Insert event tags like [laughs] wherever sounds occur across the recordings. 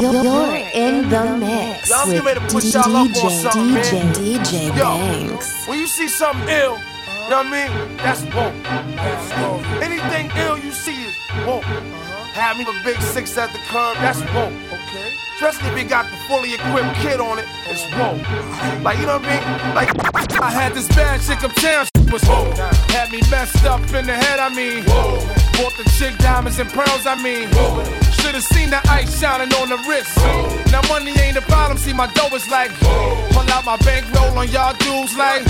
You're in the mix Y'all with get ready to push y'all up on DJ, something, DJ, man. DJ Yo, Banks. when you see something ill, you know what I mean? That's woke. Anything ill you see is woke. Have me a big six at the curb, that's woke. Okay. Especially if you got the fully equipped kid on it, it's woke. Like, you know what I mean? Like, I had this bad chick uptown, she was woke. Had me messed up in the head, I mean. Bought the chick diamonds and pearls, I mean. Should've seen the ice shining on the wrist. Now money ain't a problem, see my dough is like. Pull out my bankroll on y'all dudes like.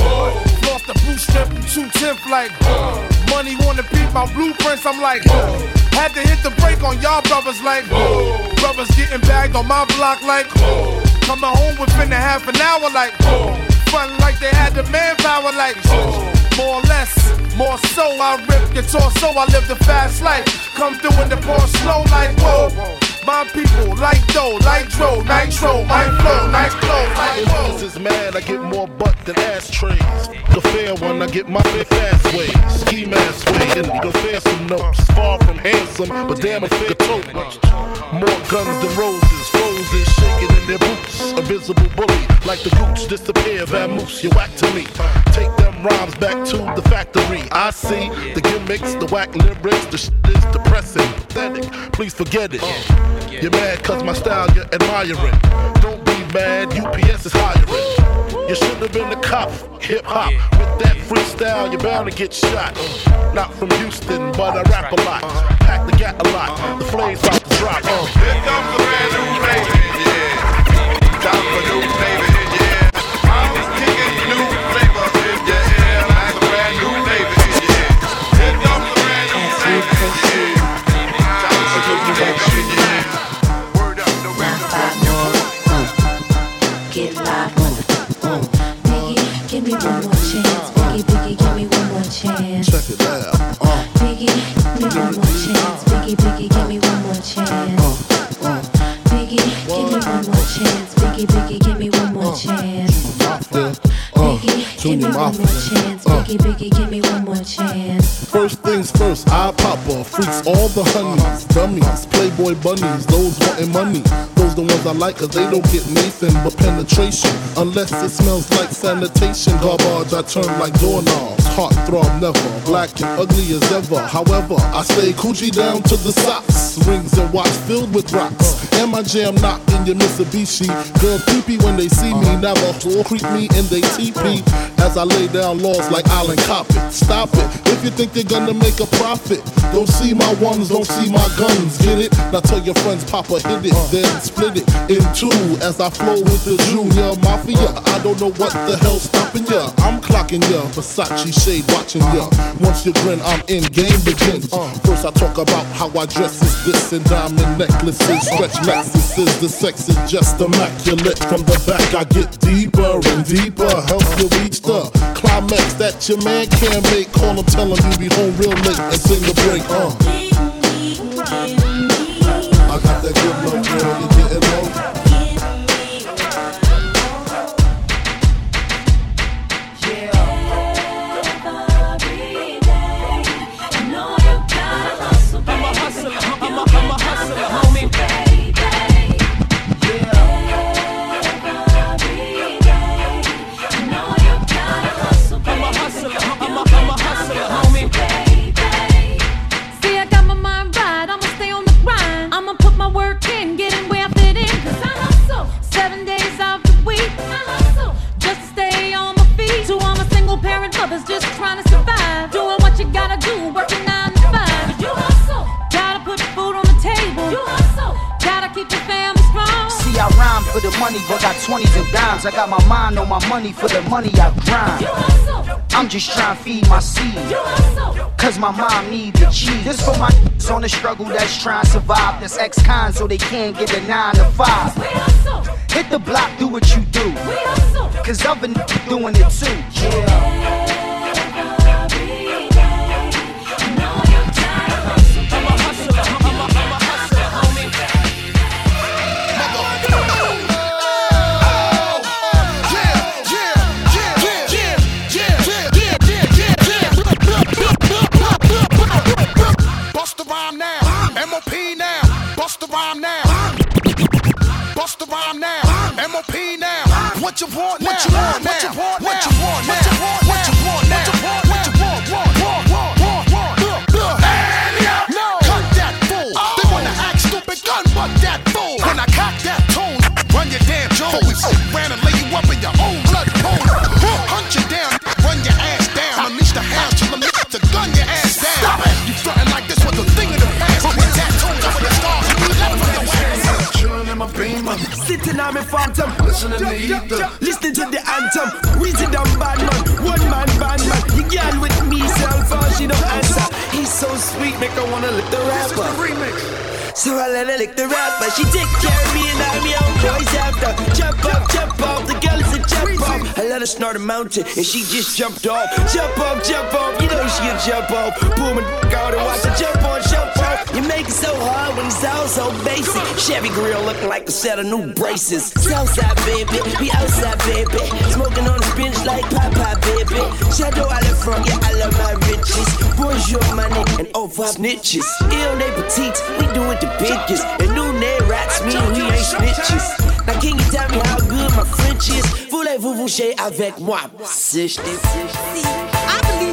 Lost the blue strip two tenth like. Money wanna beat my blueprints, I'm like. Had to hit the brake on y'all brothers like. Brothers getting bagged on my block like. Coming home within a half an hour like. Fun like they had the manpower like. More or less, more so, I rip your torso, I live the fast life. Come through in the pour slow like whoa. My people, like dough, like dro, nitro, my flow, nice flow, whoa. This is mad, I get more butt than ashtrays. The fair one, I get my fast way. Ski mask way, and the fair some notes. Far from handsome, but damn, a fair tote. More guns than roses, roses shaking in their boots. A visible bully, like the gooch, disappear, vamoose, you whack to me. Take them rhymes back to the factory. I see the gimmicks, the whack lyrics, the shit is depressing, pathetic. Please forget it. You're mad cause my style you're admiring. Don't be mad, UPS is hiring. You should have been a cop, hip hop. With that freestyle, you're bound to get shot. Not from Houston, but I rap a lot. Pack the gat a lot. The flames about to drop. Here comes the brand new flavor, yeah. Time for new flavor, Junior one more chance. Uh. Biggie, Biggie, give me one more chance. First things first, I pop off, freaks all the honeys, dummies, playboy bunnies, those wanting money. I like, cause they don't get Nathan but penetration. Unless it smells like sanitation. Garbage, I turn like doorknobs. Heart throb never, black and ugly as ever. However, I stay Coogi down to the socks. Rings and watch filled with rocks. And my jam knocked in your Mitsubishi. Girls creepy when they see me, never creep me in they TP. As I lay down laws like Island Coppet. Stop it. If you think you're gonna make a profit, don't see my ones, don't see my guns. Get it? Now tell your friends, Papa hit it, then split it in two as I flow with the Junior Mafia. I don't know what the hell's stopping ya. I'm clocking ya, Versace shade watching ya. Once you grin, I'm in, game begins. First I talk about how I dress is this and diamond necklaces, stretch Lexuses. The sex is just immaculate. From the back I get deeper and deeper, help you reach the climax that your man can't make. Call him, tell him you be home real late and sing a break. Uh. I got that good love, girl, for the money, but got 20s and dimes. I got my mind on my money for the money I grind. I'm just trying to feed my seed. Cause my mom need the cheese. This for my on the struggle that's trying to survive. That's ex-con so they can't get a 9 to 5. Hit the block, do what you do. Cause I've been doing it too. Yeah. What you want now? What you want now? What you want now? What you want now? What you want now? What you want now? What you want? What you want? What you want? Want? Want? Want? Look, look. No. Cut that fool. They wanna act stupid, gun butt that fool. When I cock that tone, run your damn Jones. Ran and lay you up in your own blood pool. Hunt you down, run your ass down. Unleash the hounds till I'm to gun your ass down. Stop it. You frontin' like this was a thing of the past. With tattoos over the stars, and you left for your ass. Chillin' in my beamer, Sitting on me phantom, listening to ether. listening to the anthem. Weezy down bad man, one man band man. You girl with me, cell phone, she don't answer. He's so sweet, make her wanna lick the rapper. So I let her lick the rapper. She take care of me and I'm young boys after. Jump up, jump off. The girl is a jump off. I let her snort a mountain and she just jumped off. Jump off, jump off. You know she a jump off. Boom and out and watch her jump on, jump. You make it so hard when it's all so basic. Chevy grill looking like a set of new braces. Southside baby, we outside baby. Smoking on the bench like Papa baby. Shadow I left from, yeah I love my riches. Bonjour money and over snitches. Ill they petites, we do it the biggest. And new name rats mean we ain't snitches. Now can you tell me how good my French is? Voulez-vous coucher avec moi? I believe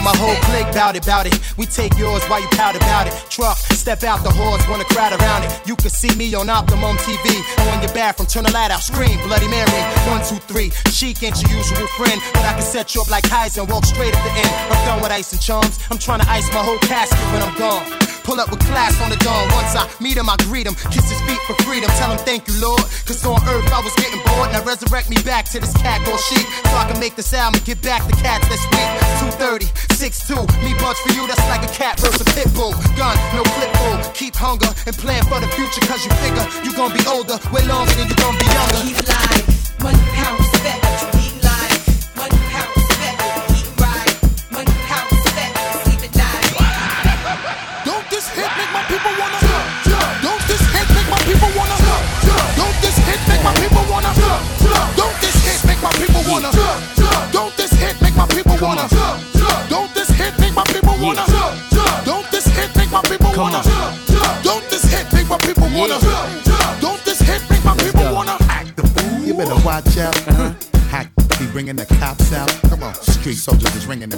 Pound my whole clique bout it, bout it. We take yours while you pout about it. Truck, step out the horse, wanna crowd around it. You can see me on Optimum TV. On your bathroom, turn the light out, scream, Bloody Mary. One, two, three. Chic ain't your usual friend, but I can set you up like Heisen, walk straight at the end. I'm done with ice and chums. I'm trying to ice my whole casket when I'm gone. Pull up with class on the dawn. Once I meet him, I greet him. Kiss his feet for freedom. Tell him thank you, Lord. Cause on earth I was getting bored. Now resurrect me back to this cat called sheep. So I can make this album and get back the cats this week. 230, 6'2. Me budge for you, that's like a cat versus a pit bull. Gun, no clip bull. Keep hunger and plan for the future. Cause you figure you gonna be older way longer than you gonna be younger. Keep life. One pound make my people wanna? Don't this hit make my people wanna? Don't this hit make my people wanna? Don't this hit make my people wanna? Don't this hit make my people wanna? Don't this hit make my people wanna? Don't this hit make my people wanna? Act the fool. You better watch out. Hack bringing the cops out. Come on, street soldiers is ringing the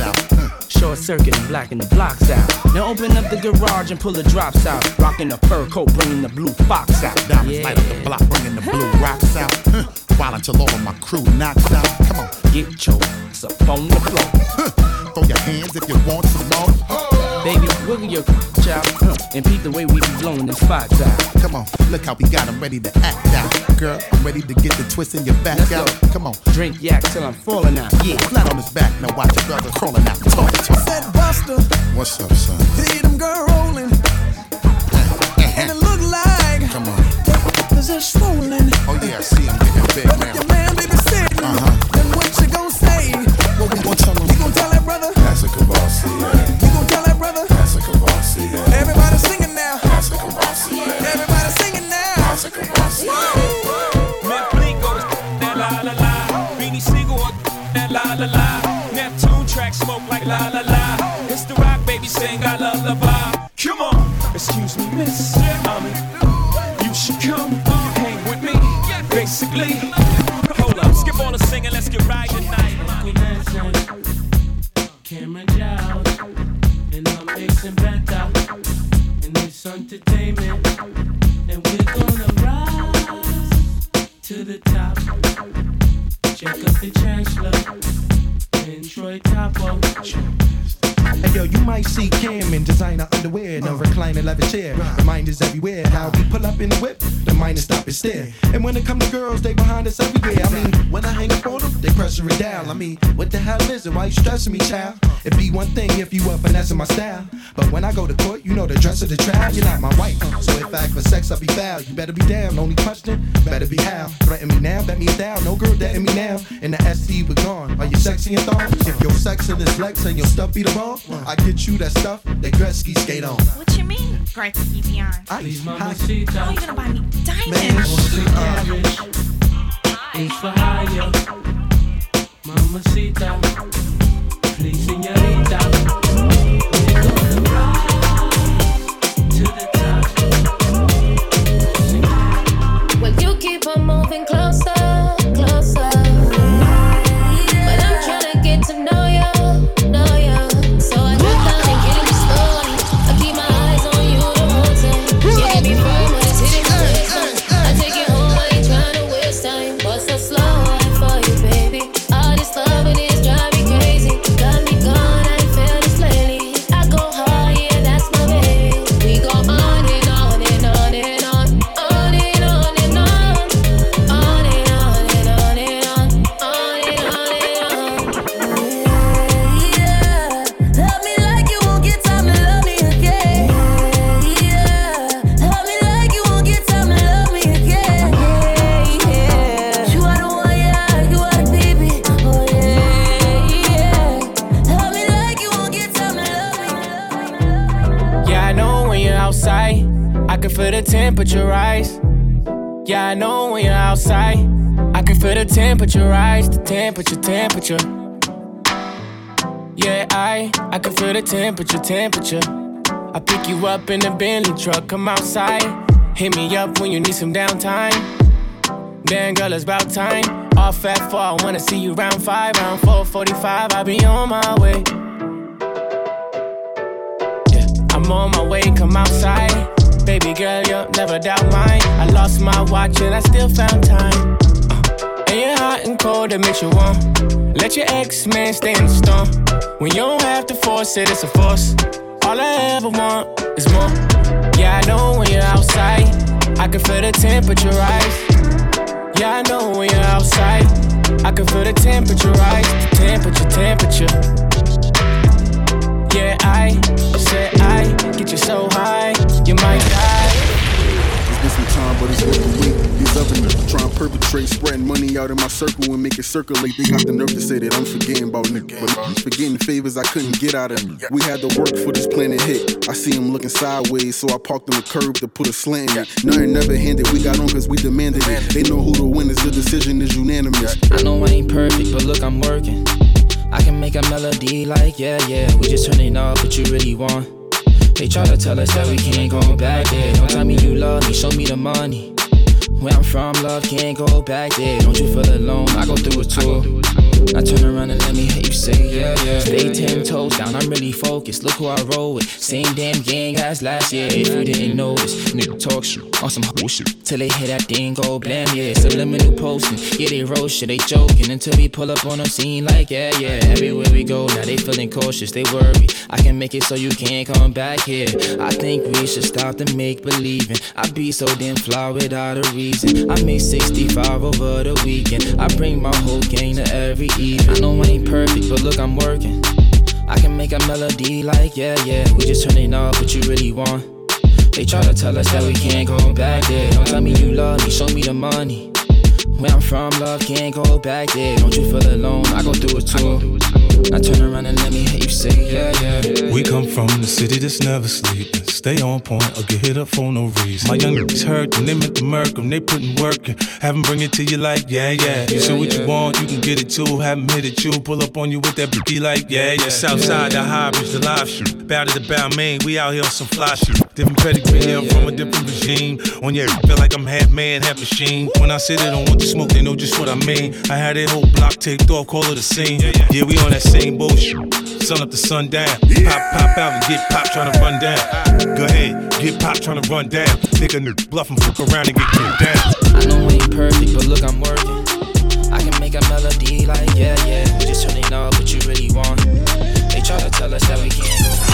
out. Huh. Short circuit and blacking the blocks out. Now open up the garage and pull the drops out. Rocking the fur coat, bringing the blue fox out. Diamonds light up the block, bringing the blue rocks out. Hmm. While until all of my crew knocks out. Come on, Get your ass up on the floor. Hmm. throw your hands if you want some more. Baby, wiggle your out and peep the way we be blowing this spots out. Come on, look how we got 'em ready to act out. Girl, I'm ready to get the twist in your back Let's out. go. Come on, Drink yak till I'm falling out. Yeah. flat on his back. Now watch your brother crawling out. Talk to him. Said Buster, What's up, son? see them girl rolling, [laughs] and it look like Come on. cause they're swollen. Oh yeah, I see him getting big But if now. your man baby sitting, then what down. I mean, what the hell is it? Why you stressing me, child? It'd be one thing if you were finessing my style. But when I go to court, you know the dress of the trial. You're not my wife. So if I ask for sex, I'll be foul. You better be down. Only question, better be how. Threaten me now, bet me down. No girl dating me now. In the SC, we're gone. Are you sexy and thong? If your sex in this flex and your stuff be the bomb, I get you that stuff that Gretzky skate on. What you mean, Gretzky Beyond? Ice, Mamacita. How you gonna buy me Man, diamonds? It's for higher. Mamacita. Please, señorita. We're gonna rise to the top. Well, you keep on moving closer, temperature rise. Yeah, I know when you're outside, I can feel the temperature rise, the temperature, temperature. Yeah, I, I can feel the temperature, temperature. I pick you up in the Bentley truck, come outside. Hit me up when you need some downtime. Damn, girl, it's about time. Off at four, I wanna see you round five, round four forty-five. I'll be on my way. Yeah, I'm on my way, come outside. Baby girl, you'll never doubt mine. I lost my watch and I still found time. Uh, and you're hot and cold, that makes you warm. Let your ex man stay in the storm. When you don't have to force it, it's a force. All I ever want is more. Yeah, I know when you're outside, I can feel the temperature rise. Yeah, I know when you're outside, I can feel the temperature rise. The temperature, temperature. Yeah, I said I get you so high, you might die. It's been some time, but it's worth the wait. These other niggas trying to perpetrate, spreading money out in my circle and make it circulate. They got the nerve to say that I'm forgetting about niggas. But I'm forgetting favors I couldn't get out of them. We had to work for this planet hit. I see him looking sideways, so I parked on the curb to put a slant in it. Nothing never handed, we got on cause we demanded it. They know who the winners, the decision is unanimous. I know I ain't perfect, but look, I'm working. I can make a melody like, yeah, yeah. We just turning up what you really want. They try to tell us that we can't go back there. Don't tell me you love me, show me the money. Where I'm from, love can't go back there. Don't you feel alone? I go through a tour. I turn around and let me hear you say, yeah, yeah. Stay ten toes down, I'm really focused. Look who I roll with. Same damn gang as last year. If you didn't notice, nigga talk shit on some whole shit. Till they hear that thing go blam, yeah. Subliminal posting, yeah, they roll shit, they joking. Until we pull up on the scene like, yeah, yeah. Everywhere we go, now they feeling cautious, they worry. I can make it so you can't come back here. I think we should stop the make believing. I be so damn fly without a reason. I made 65 over the weekend. I bring my whole gang to every even. I know I ain't perfect, but look, I'm working. I can make a melody like, yeah, yeah. We just turning off, what you really want. They try to tell us that we can't go back there. Don't tell me you love me, show me the money. Where I'm from, love can't go back there. Don't you feel alone? I go through a tour. I turn around and let me hear you say, yeah, yeah. We come from the city that's never sleeping. Stay on point or get hit up for no reason. My young niggas hurt and they the to murk 'em. They putting work in. Have 'em bring it to you like, yeah, yeah. You say what you want, you can get it too. Have 'em hit it you. Pull up on you with that blicky like, yeah, yeah. Southside, the high bridge, the live shoot. Bow to the bow main, we out here on some fly shit. Different pedigree, I'm from a different regime. On your feel like I'm half man, half machine. When I say they don't want to smoke, they know just what I mean. I had that whole block taped off, call it a scene. Yeah, we on that same bullshit. Sun up to sundown. Pop, pop out and get pop trying to run down. Go ahead, get pop trying to run down. Nigga, nigga, bluff and fuck around and get kicked down. I know we ain't perfect, but look, I'm working. I can make a melody like, yeah, yeah. Just turning up what you really want. They try to tell us that we can't go.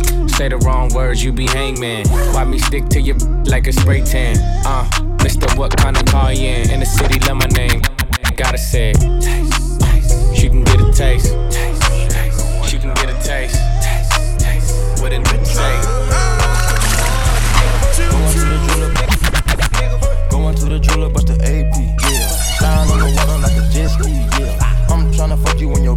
Say the wrong words, you be hangman. Why me stick to you like a spray tan? Uh, Mister, what kind of car you in? In the city, love my name. Gotta say it. She can get a taste. She can get a taste. What it say? Going to the jeweler, bust the AP, yeah. Down on the water like a jet ski, yeah. I'm tryna fuck you and your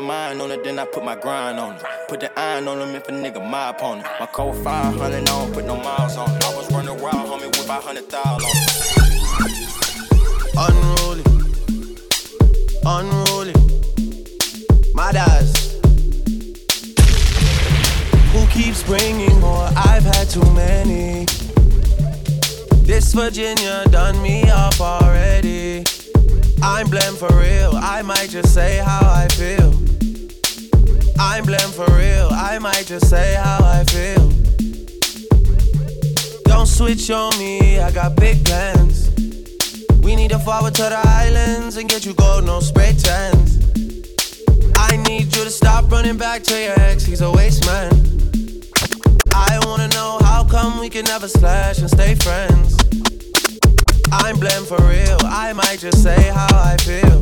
my mind on it, then I put my grind on it. Put the iron on them if a nigga my opponent. My code 500, I don't put no miles on it. I was running wild, homie, with 500,000 on it. Unruly, unruly, my dads. Who keeps bringing more? I've had too many. This Virginia done me up already. I'm blamed for real. I might just say how I feel. I'm blamed for real. I might just say how I feel. Don't switch on me. I got big plans. We need to forward to the islands and get you gold, no spray tans. I need you to stop running back to your ex. He's a waste man. I wanna know how come we can never slash and stay friends. I'm blamed for real. I might just say how I feel.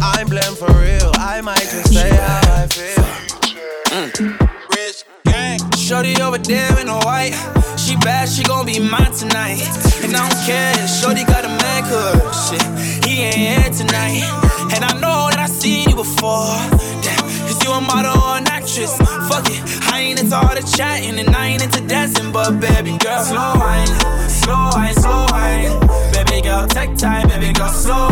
I'm blamed for real. I might just say how I feel. Mm. Rich gang. Shorty over there in the white. She bad, she gon' be mine tonight. And I don't care, Shorty got a man, cause shit, he ain't here tonight. And I know that I seen you before. Damn, is you a model or an actress? Fuck it, I ain't into all the chatting and I ain't into dancing, but baby girl, slow slow wine, time, baby slow slow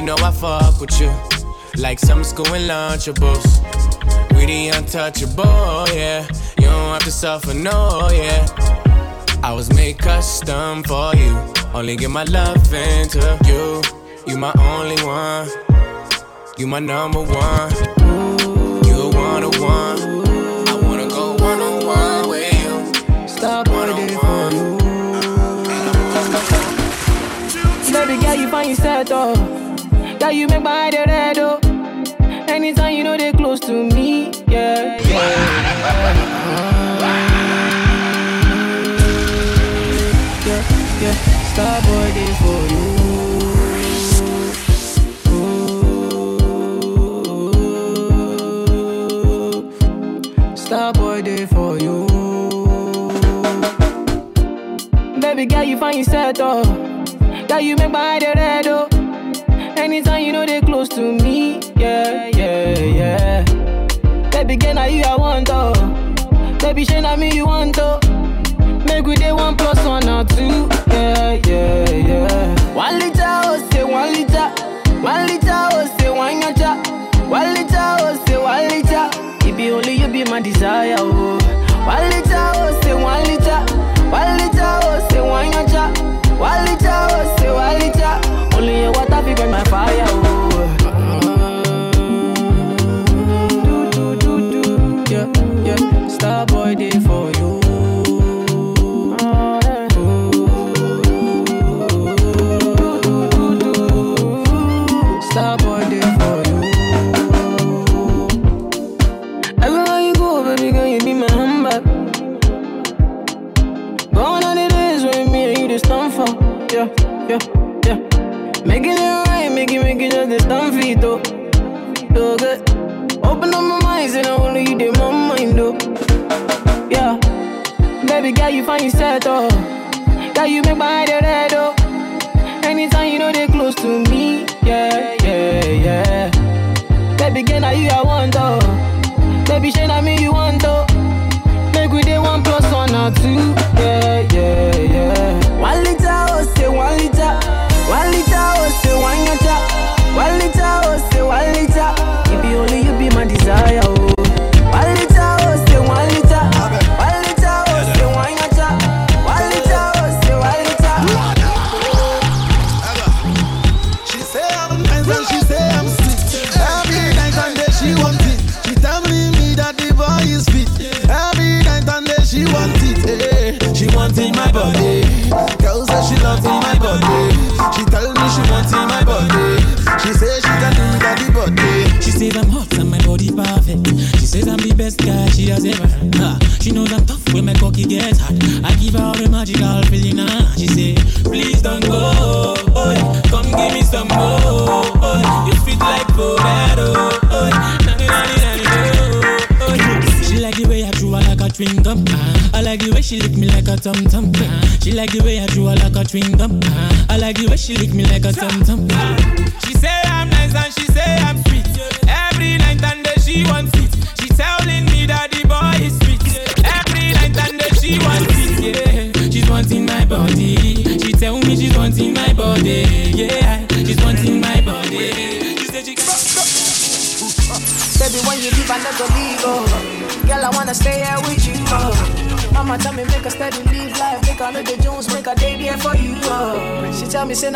Girl, you know I fuck with you. Like some school and lunchables. We the untouchable, yeah. You don't have to suffer, no, yeah. I was made custom for you. Only give my love into you. You my only one. You my number one. You a one on one. I wanna go one on one with you. Stop what I did for you. [laughs] Baby girl, You make my head red, oh. Anytime you know they close to me, yeah, yeah. Yeah, yeah. Star boy, day for you. Star boy, day for you. Baby girl, you find yourself, oh. Girl, you make my. Anytime you know they close to me, yeah, yeah, yeah. Baby girl, now you I want, oh. Baby, shey na me you want, oh. Make we day one plus one or two, yeah, yeah, yeah. One liter, oh, say one liter. One liter, oh, say one yacha. One liter, oh, say one liter. It be only you be my desire, oh. Good. Open up my mind, and I only you did my mind, though. Yeah. Baby girl, you find yourself, oh. Girl, you make my head red, oh. Anytime you know they close to me, yeah, yeah, yeah. Baby girl, now you I want, oh. Baby, shey na me you want,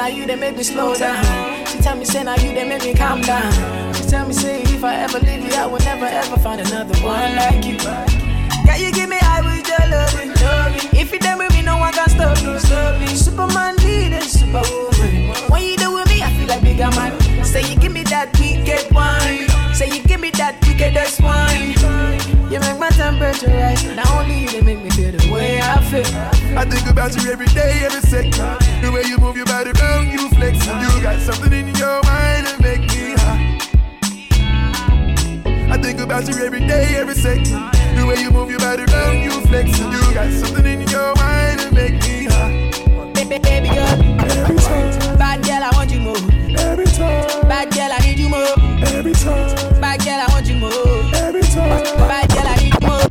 now you that make me slow down. She tell me say now you that make me calm down. She tell me say if I ever leave you, I will never ever find another one like you. Yeah, you give me high with your loving. If you done with me, no one can stop me, stop me. Superman leading, superwoman. When you do with me, I feel like bigger man. Say you give me that wicked wine. Say you give me that wickedest wine. You make my temperature rise. Not only you, they make me feel the way I feel. I think about you every day, every second. The way you move your body around, you flex. You got something in your mind that make me high. I think about you every day, every second. The way you move your body around, you flex. You got something in your mind that make me high. Baby, baby girl. Every time, Bad girl, I want you more. every time, Bad girl, I need you more. every time, Bad girl, I want you more. every time, Bad girl, I need you more.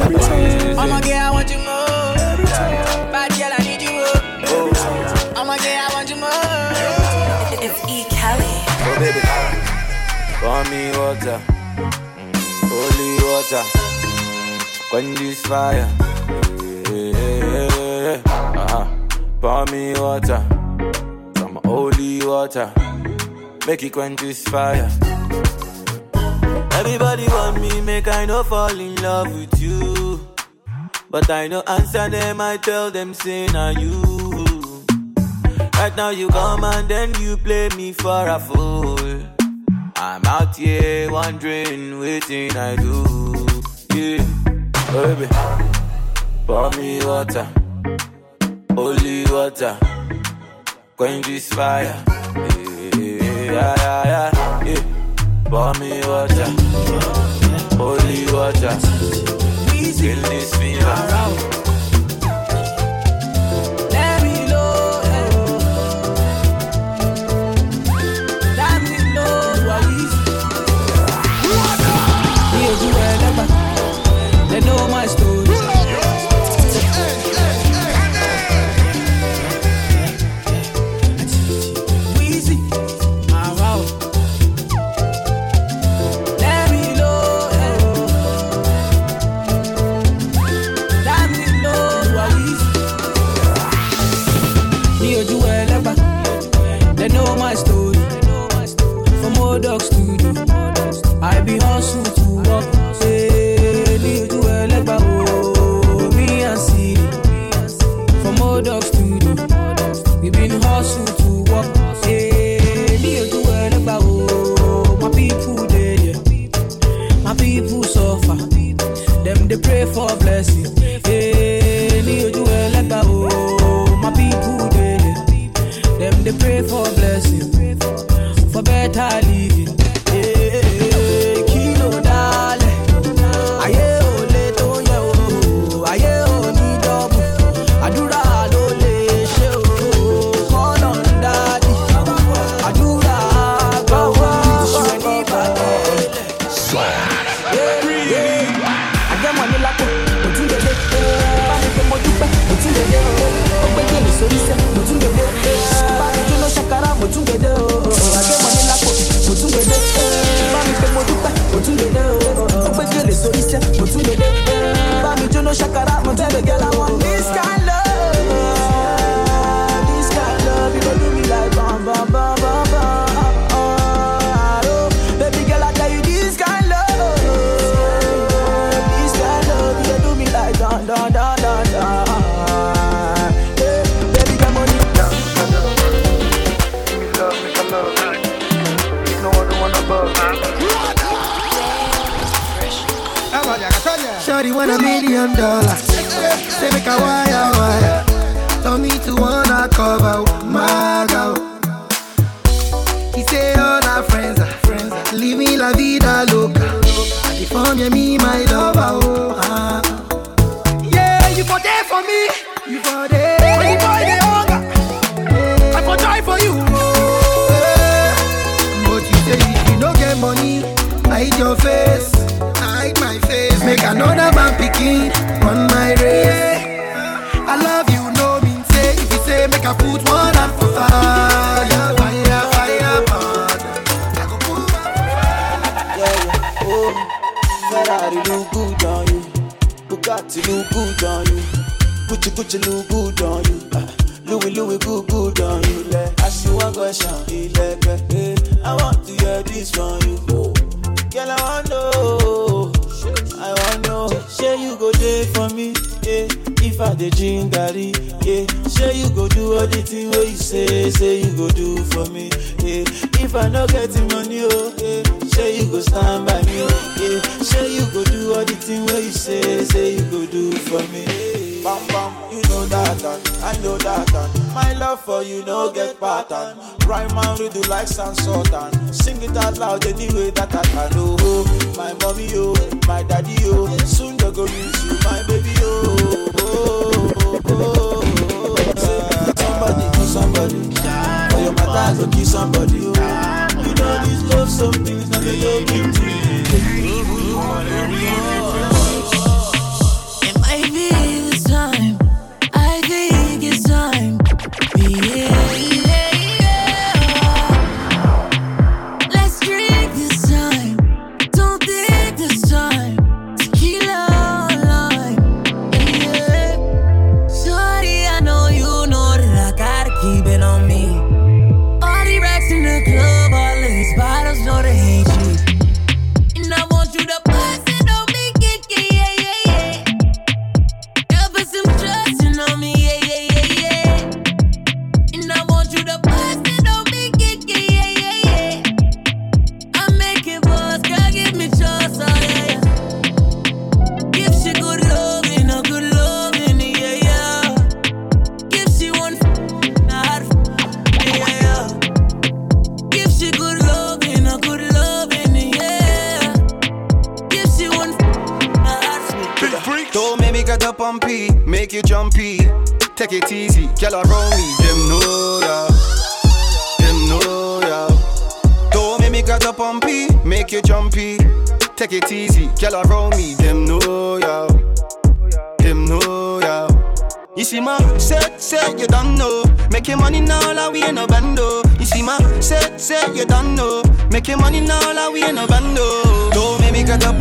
every time, I'm a girl, pour me water, holy water, quench this fire. Uh-huh. Pour me water, some holy water, make it quench this fire. Everybody want me, make I no fall in love with you. But I no answer them, I tell them, say, now you. Right now you come and then you play me for a fool. I'm out here wondering, waiting I do. Yeah, baby, pour me water, holy water, quench this fire. Yeah, yeah, yeah, yeah. Pour me water, holy water, kill this fever. Pray for blessing, for better living. Million dollars. Say make a wire wire. Tell me to wanna cover my girl. He say all our friends are friends. Leave me la vida loca. I you me my lover. Oh, ah. Yeah, you for there for me. You for there. When you boy the hunger, I for die for you. But you say if you no get money, hide your face. Hide my face. Make another on my race. I love you, no mean. If you say make I put one hand fire, fire, fire, fire. yeah, yeah. Oh, Ferrari look good on you. Bugatti look good on you. Gucci Gucci look good on you. Uh, Louis Louis good good on you. As you want question, eh, eh, eh. I want to hear this from you. Oh, girl, I want know. I want know. Say you go there for me. Yeah. If I dey drink garri, yeah. Say you go do all the thing where you say, say you go do for me. Yeah. If I no get the money, oh, yeah. Say you go stand by me, yeah. Say you go do all the thing where you say, say you go do for me. Bam bam, you know that and I know that and my love for you no get pattern. Rhyme and redo like San Sultan. Sing it out loud anyway that I can. Oh, my mommy, oh, my daddy, oh. Soon they go use you, my baby, oh. oh, oh, oh, oh. Somebody somebody. For your matter, go kill somebody. Oh. You know these love some things that they don't give to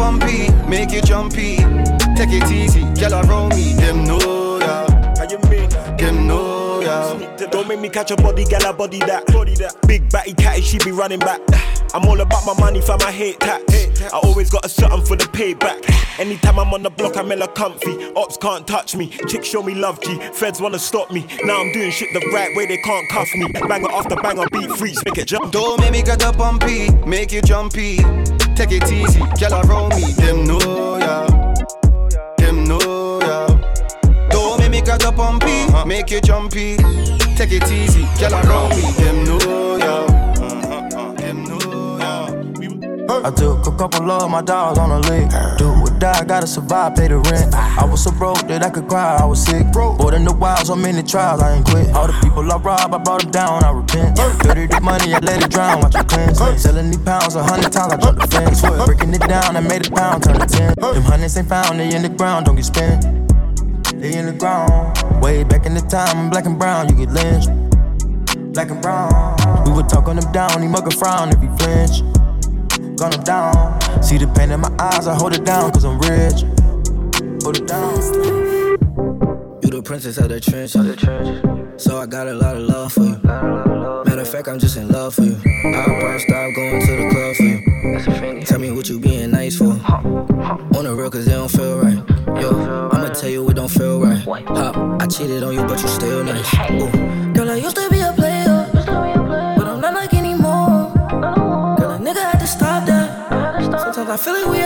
get make you jumpy. Take it easy, girl around me, them know ya. How you mean? Them know ya. Don't make me catch a body, gal, a body that. Body that. Big batty catty, she be running back. I'm all about my money, fam, I hate tax. I always got a something for the payback. Anytime I'm on the block, I'm hella comfy. Ops can't touch me. Chicks show me love, G. Feds wanna stop me. Now I'm doing shit the right way, they can't cuff me. Banger after banger, beat freaks, make it jump. Don't make me get up pumpy, make you jumpy. Take it easy, girl around me, them know ya. Them know ya. Don't make me get up pumpy, uh-huh. make you jumpy. Take it easy, girl around me, them know ya. I took a couple of my dogs on a lick. Do or die, gotta survive, pay the rent. I was so broke that I could cry, I was sick. More in the wild, so many trials, I ain't quit. All the people I robbed, I brought them down, I repent. Dirty the money, I let it drown, watch it cleanse. Selling these pounds a hundred times, I jumped the fence. Breaking it down, I made a pound, turn to ten. Them hundreds ain't found, they in the ground, don't get spent. They in the ground. Way back in the time, I'm black and brown, you get lynched. Black and brown. We would talk on them down, he mug a frown if he flinch gun him down. See the pain in my eyes, I hold it down, cause I'm rich. Hold it down. You the princess of the trench. So I got a lot of love for you. Matter of fact, I'm just in love for you. I'll probably stop going to the club for you. Tell me what you being nice for. On the real, cause it don't feel right. Yo, I'ma tell you it don't feel right. Hop, I cheated on you, but you still nice. Ooh. Feel like we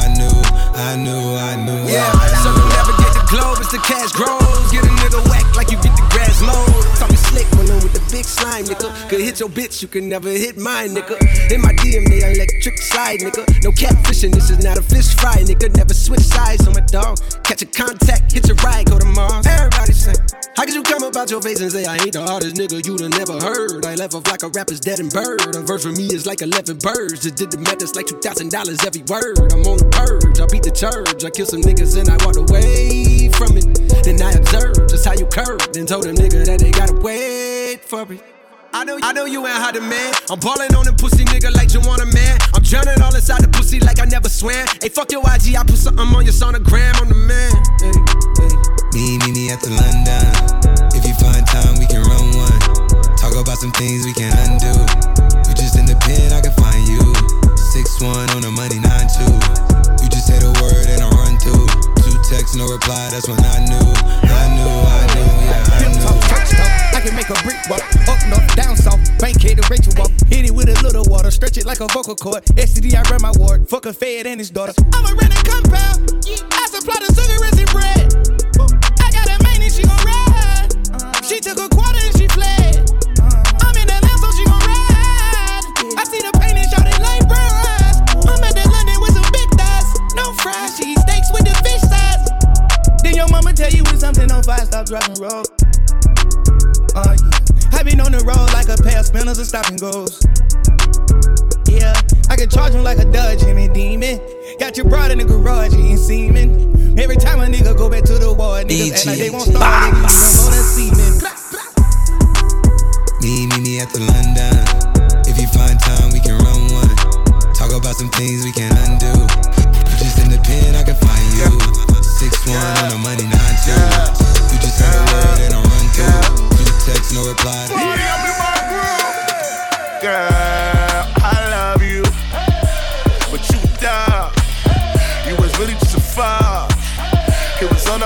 I knew, I knew, I knew. Yeah, I so knew. you never get the globe as the cash grows. Get a nigga whack like you get the grass mowed. Talking slick when I'm with the big slime, nigga. Could hit your bitch, you can never hit mine, nigga. In my DM, they electric slide, nigga. No catfishing, this is not a fish fry, nigga. Never switch sides on my dog. Catch a contact, hit your ride, go to Mars. Everybody say, How could you come about your face and say I ain't the hardest nigga you'd have never heard? I left off like a rapper's dead and bird. A verse for me is like 11 birds. Just did the math, it's like $2,000 every word. I'm on the purge, I beat the church. I kill some niggas and I walked away from it. Then I observed just how you curved and told a nigga that they gotta wait for it. I know, I know you ain't hot man. I'm ballin' on them pussy nigga like you want a man. I'm drowning all inside the pussy like I never swam. Hey, fuck your IG, I put something on your sonogram. I'm the man. Me, me, me at the London. If you find time, we can run one. Talk about some things we can undo. You just in the pen, I can find you. Six one on the money, nine two. You just say the word and I run through. Two texts, no reply. That's when I knew, I knew, I knew, yeah, I knew. I can make a brick walk, up north, down south, Bankhead to Rachel walk, hit it with a little water, stretch it like a vocal cord. STD, I run my ward, fuck a fed and his daughter. I'm a rented compound, I supply the sugar and bread. I got a main and she gon' ride. She took a spinners are stopping goes. Yeah, I can charge him like a Dodge and a demon. Got your broad in the garage eating semen. Every time a nigga go back to the war, niggas act like they won't start. Niggas on the semen. Me, me, me at the London. If you find time, we can run one. Talk about some things we can undo. You just in the pen, I can find you. Six one on the money, nine two. You just say the word and I run through. You text, no reply.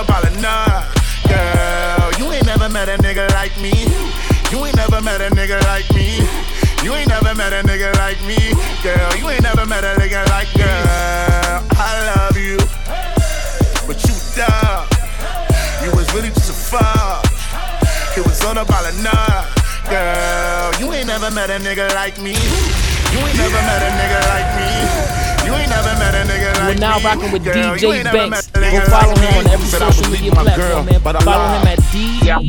About a. Girl, you ain't never met a nigga like me. You ain't never met a nigga like me. You ain't never met a nigga like me. Girl, you ain't never met a nigga like girl. I love you, but you dumb. You was really just a fuck. It was on about nine. Girl, you ain't never met a nigga like me. You ain't never met a nigga like me. You ain't never met a nigga like We're now rocking with Girl, DJ Banks. Go follow him on every Said I was social media platform, girl, man. Follow him at DJBVNKS.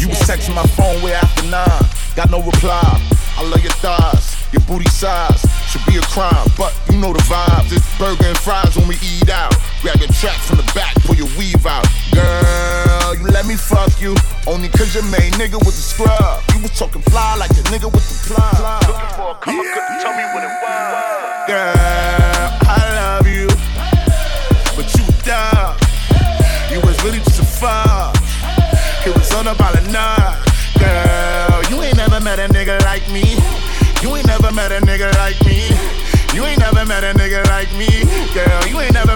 You was texting my phone way after nine. Got no reply. I love your thighs, your booty size. Should be a crime, but you know the vibes. It's burger and fries when we eat out. Grab your track from the back, pull your weave out. Girl, you let me fuck you. Only cause your main nigga was a scrub. You was talking fly like the nigga with the plug. Looking for a cover, couldn't tell me what it was. Girl, I love you, but you dumb. You was really just a fuck. It was on about a nine. Girl, you ain't never met a nigga like me. You ain't never met a nigga like me. You ain't never met a nigga like me. Girl, you ain't never.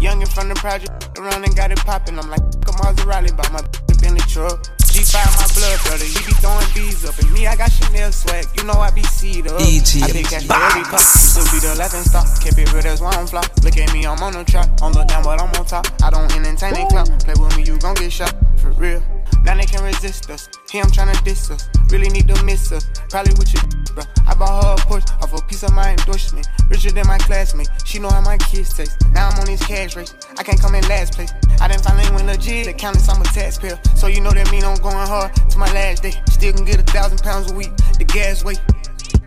Young and from the project, around and got it poppin'. I'm like, a Maserati, by my in the truck. G5 my blood brother, he be throwing bees up. And me, I got Chanel swag, you know I be seed up. E.T. I been catch for every cup, used to be the left and stop. Kept it real, that's why I'm flop. Look at me, I'm on the track. On look down, but I'm on top. I don't entertain it clout. Play with me, you gon' get shot. For real. Now they can't resist us. Here I'm tryna diss us. Really need to miss us. Probably with your [laughs] bro. I bought her a Porsche off a piece of my endorsement. Richer than my classmate. She know how my kids taste. Now I'm on this cash race. I can't come in last place. I didn't finally win legit. The countless, I'm a taxpayer. So you know that mean I'm going hard to my last day. Still can get a thousand pounds a week. The gas weight.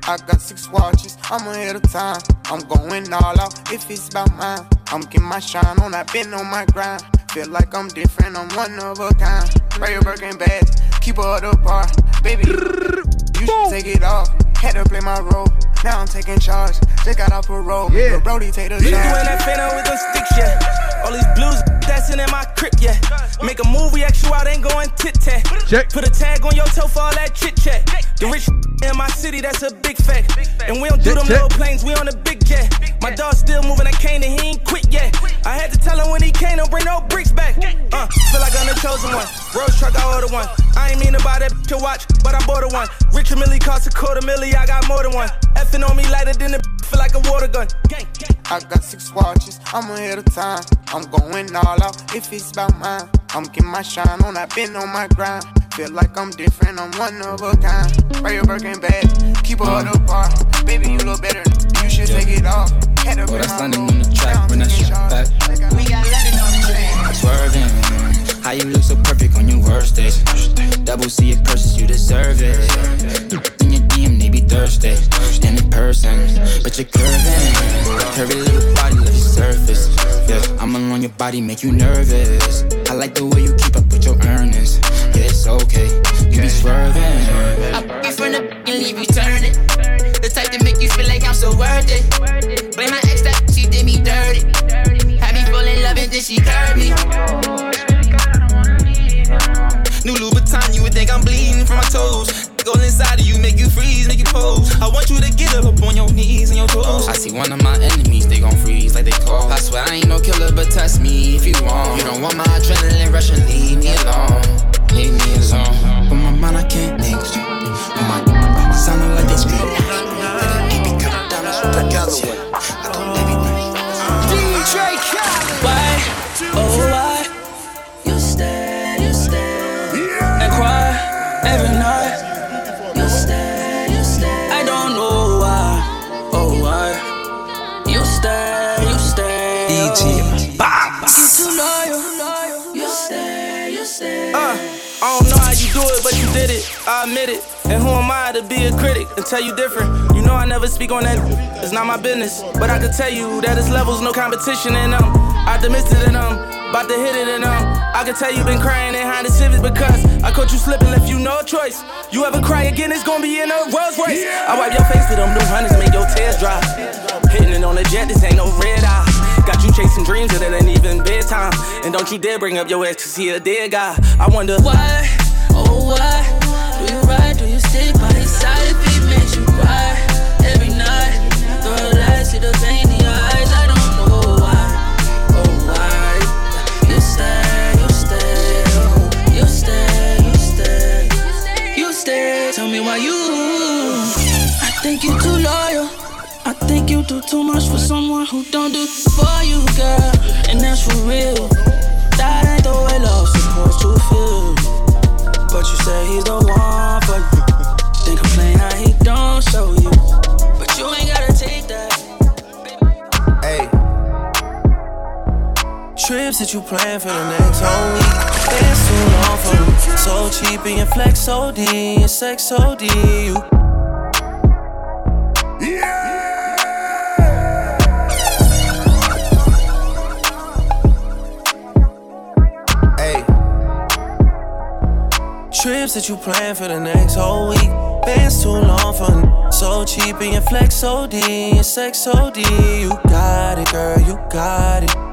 I got six watches, I'm ahead of time. I'm going all out if it's about mine. I'm getting my shine on, I've been on my grind. Feel like I'm different, I'm one of a kind. Spray your Birkin bag, keep her at the bar. Baby, you should take it off. Had to play my role, now I'm taking charge. Just got off parole, yeah. Brody take the You charge. doing that fano with them sticks, yeah. All these blues dancing in my crib, yeah. Make a move, we act you out, ain't going tit tat. Put a tag on your toe for all that chit chat. The rich in my city, that's a big fact. And we don't do them little planes, we on the big jet. My dog still moving, I came and he ain't quit yet. I had to tell him when he came, don't bring no bricks back. Uh, feel like I'm the chosen one. Rose truck, I ordered one. I ain't mean to buy that to watch, but I bought a one. Richard Mille cost a quarter milli, I got more than one. Effing on me lighter than the [laughs] feel like a water gun. I got six watches, I'm ahead of time. I'm going all out if it's about mine. I'm getting my shine on, I've been on my grind. Feel like I'm different, I'm one of a kind. Spray your Birkin bag, keep her at the bar. Baby, you look better, you should take it off. Had to Oh, that's landing on the track, bring that shit back. We got London on the track. Swerving, how you look so perfect on your worst days. Double C it curses, you deserve it. In your DM, they be thirsty. And in person, but you're curving. Curvy little body, like surface. Yeah, I'm alone, your body make you nervous. I like the way you keep up with your earnings. It's okay, you be swerving. I from the and leave you turning. The type to make you feel like I'm so worth it. Blame my ex that she did me dirty. Had me fall in love and then she curved me. New Louboutin, you would think I'm bleeding from my toes. Go inside of you, make you freeze, make you pose. I want you to get up on your knees and your toes. I see one of my enemies, they gon' freeze like they cold. I swear I ain't no killer, but test me if you want. You don't want my adrenaline rushing, leave me alone. Me. But my mind, I can't think. But my sounding like they scream. DJ I admit it. And who am I to be a critic and tell you different? You know I never speak on that, it's not my business. But I can tell you that it's levels, no competition in them. Optimistic in them, about to hit it in them. I can tell you been crying behind the Civic because I caught you slipping, left you no choice. You ever cry again, it's gonna be in a Rolls Royce. I wipe your face with them new hundreds, make your tears dry. Hitting it on the jet, this ain't no red eye. Got you chasing dreams and it ain't even bedtime. And don't you dare bring up your ex to see a dead guy. I wonder why, oh why, plan for the next whole week. It's too long for you. So cheap and flex OD and sex OD. You. Hey. Trips that you plan for the next whole week. Bands too long for n- so cheap and flex OD and sex OD. You got it, girl, you got it.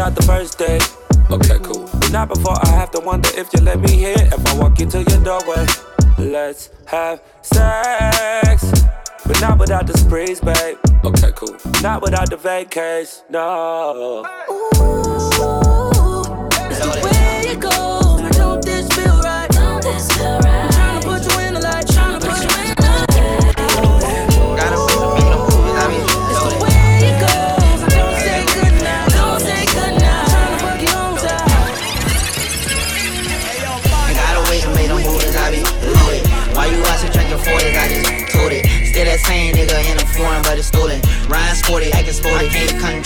But not the first day. Okay, cool. But not before I have to wonder if you let me hit. If I walk into your doorway. Let's have sex. But not without the sprees, babe. Okay, cool. Not without the vacays. No. Ooh, It's the way it goes. Don't this feel right? Don't this feel right?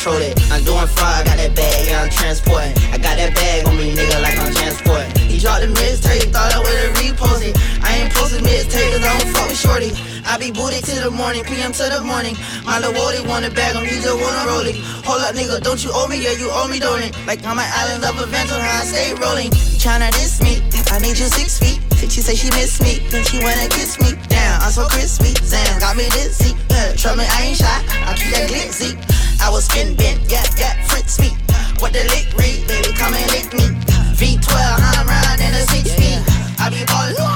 Control it. I'm doing fraud, I got that bag, yeah, I'm transporting. I got that bag on me, nigga, like I'm transporting. He dropped the mixtape, thought I would've reposted. I ain't posted mixtape, cause I don't fuck with shorty. I be booty till the morning, PM to the morning. My little Wody want a bag, on he just wanna roll it. Hold up, nigga, don't you owe me? Yeah, you owe me, don't it? Like I'm an island of adventure, how I stay rolling. Tryna diss me, I need you six feet. She say she miss me, then she wanna kiss me. Damn, I'm so crispy. Zan got me dizzy. Yeah, trust me, I ain't shy. I keep that glitzy. I was spin bent, yeah, yeah, Fritz me. What the lick read, baby, come and lick me. V12, I'm riding a six speed. I be ballin'.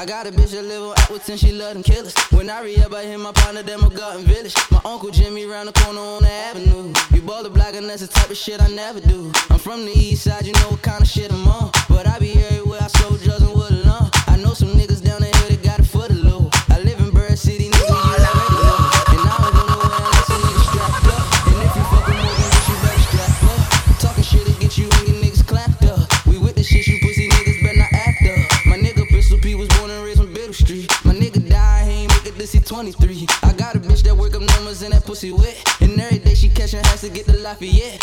I got a bitch that live on Atwoodson, she love them killers. When I re up, I hit my partner, them a garden village. My uncle Jimmy round the corner on the avenue. You ball the block, and that's the type of shit I never do. I'm from the east side, you know what kind of shit I'm on. But I be everywhere, I sold drugs and wood alone. I know some niggas down the pussy. And every day she catching has to get the Lafayette.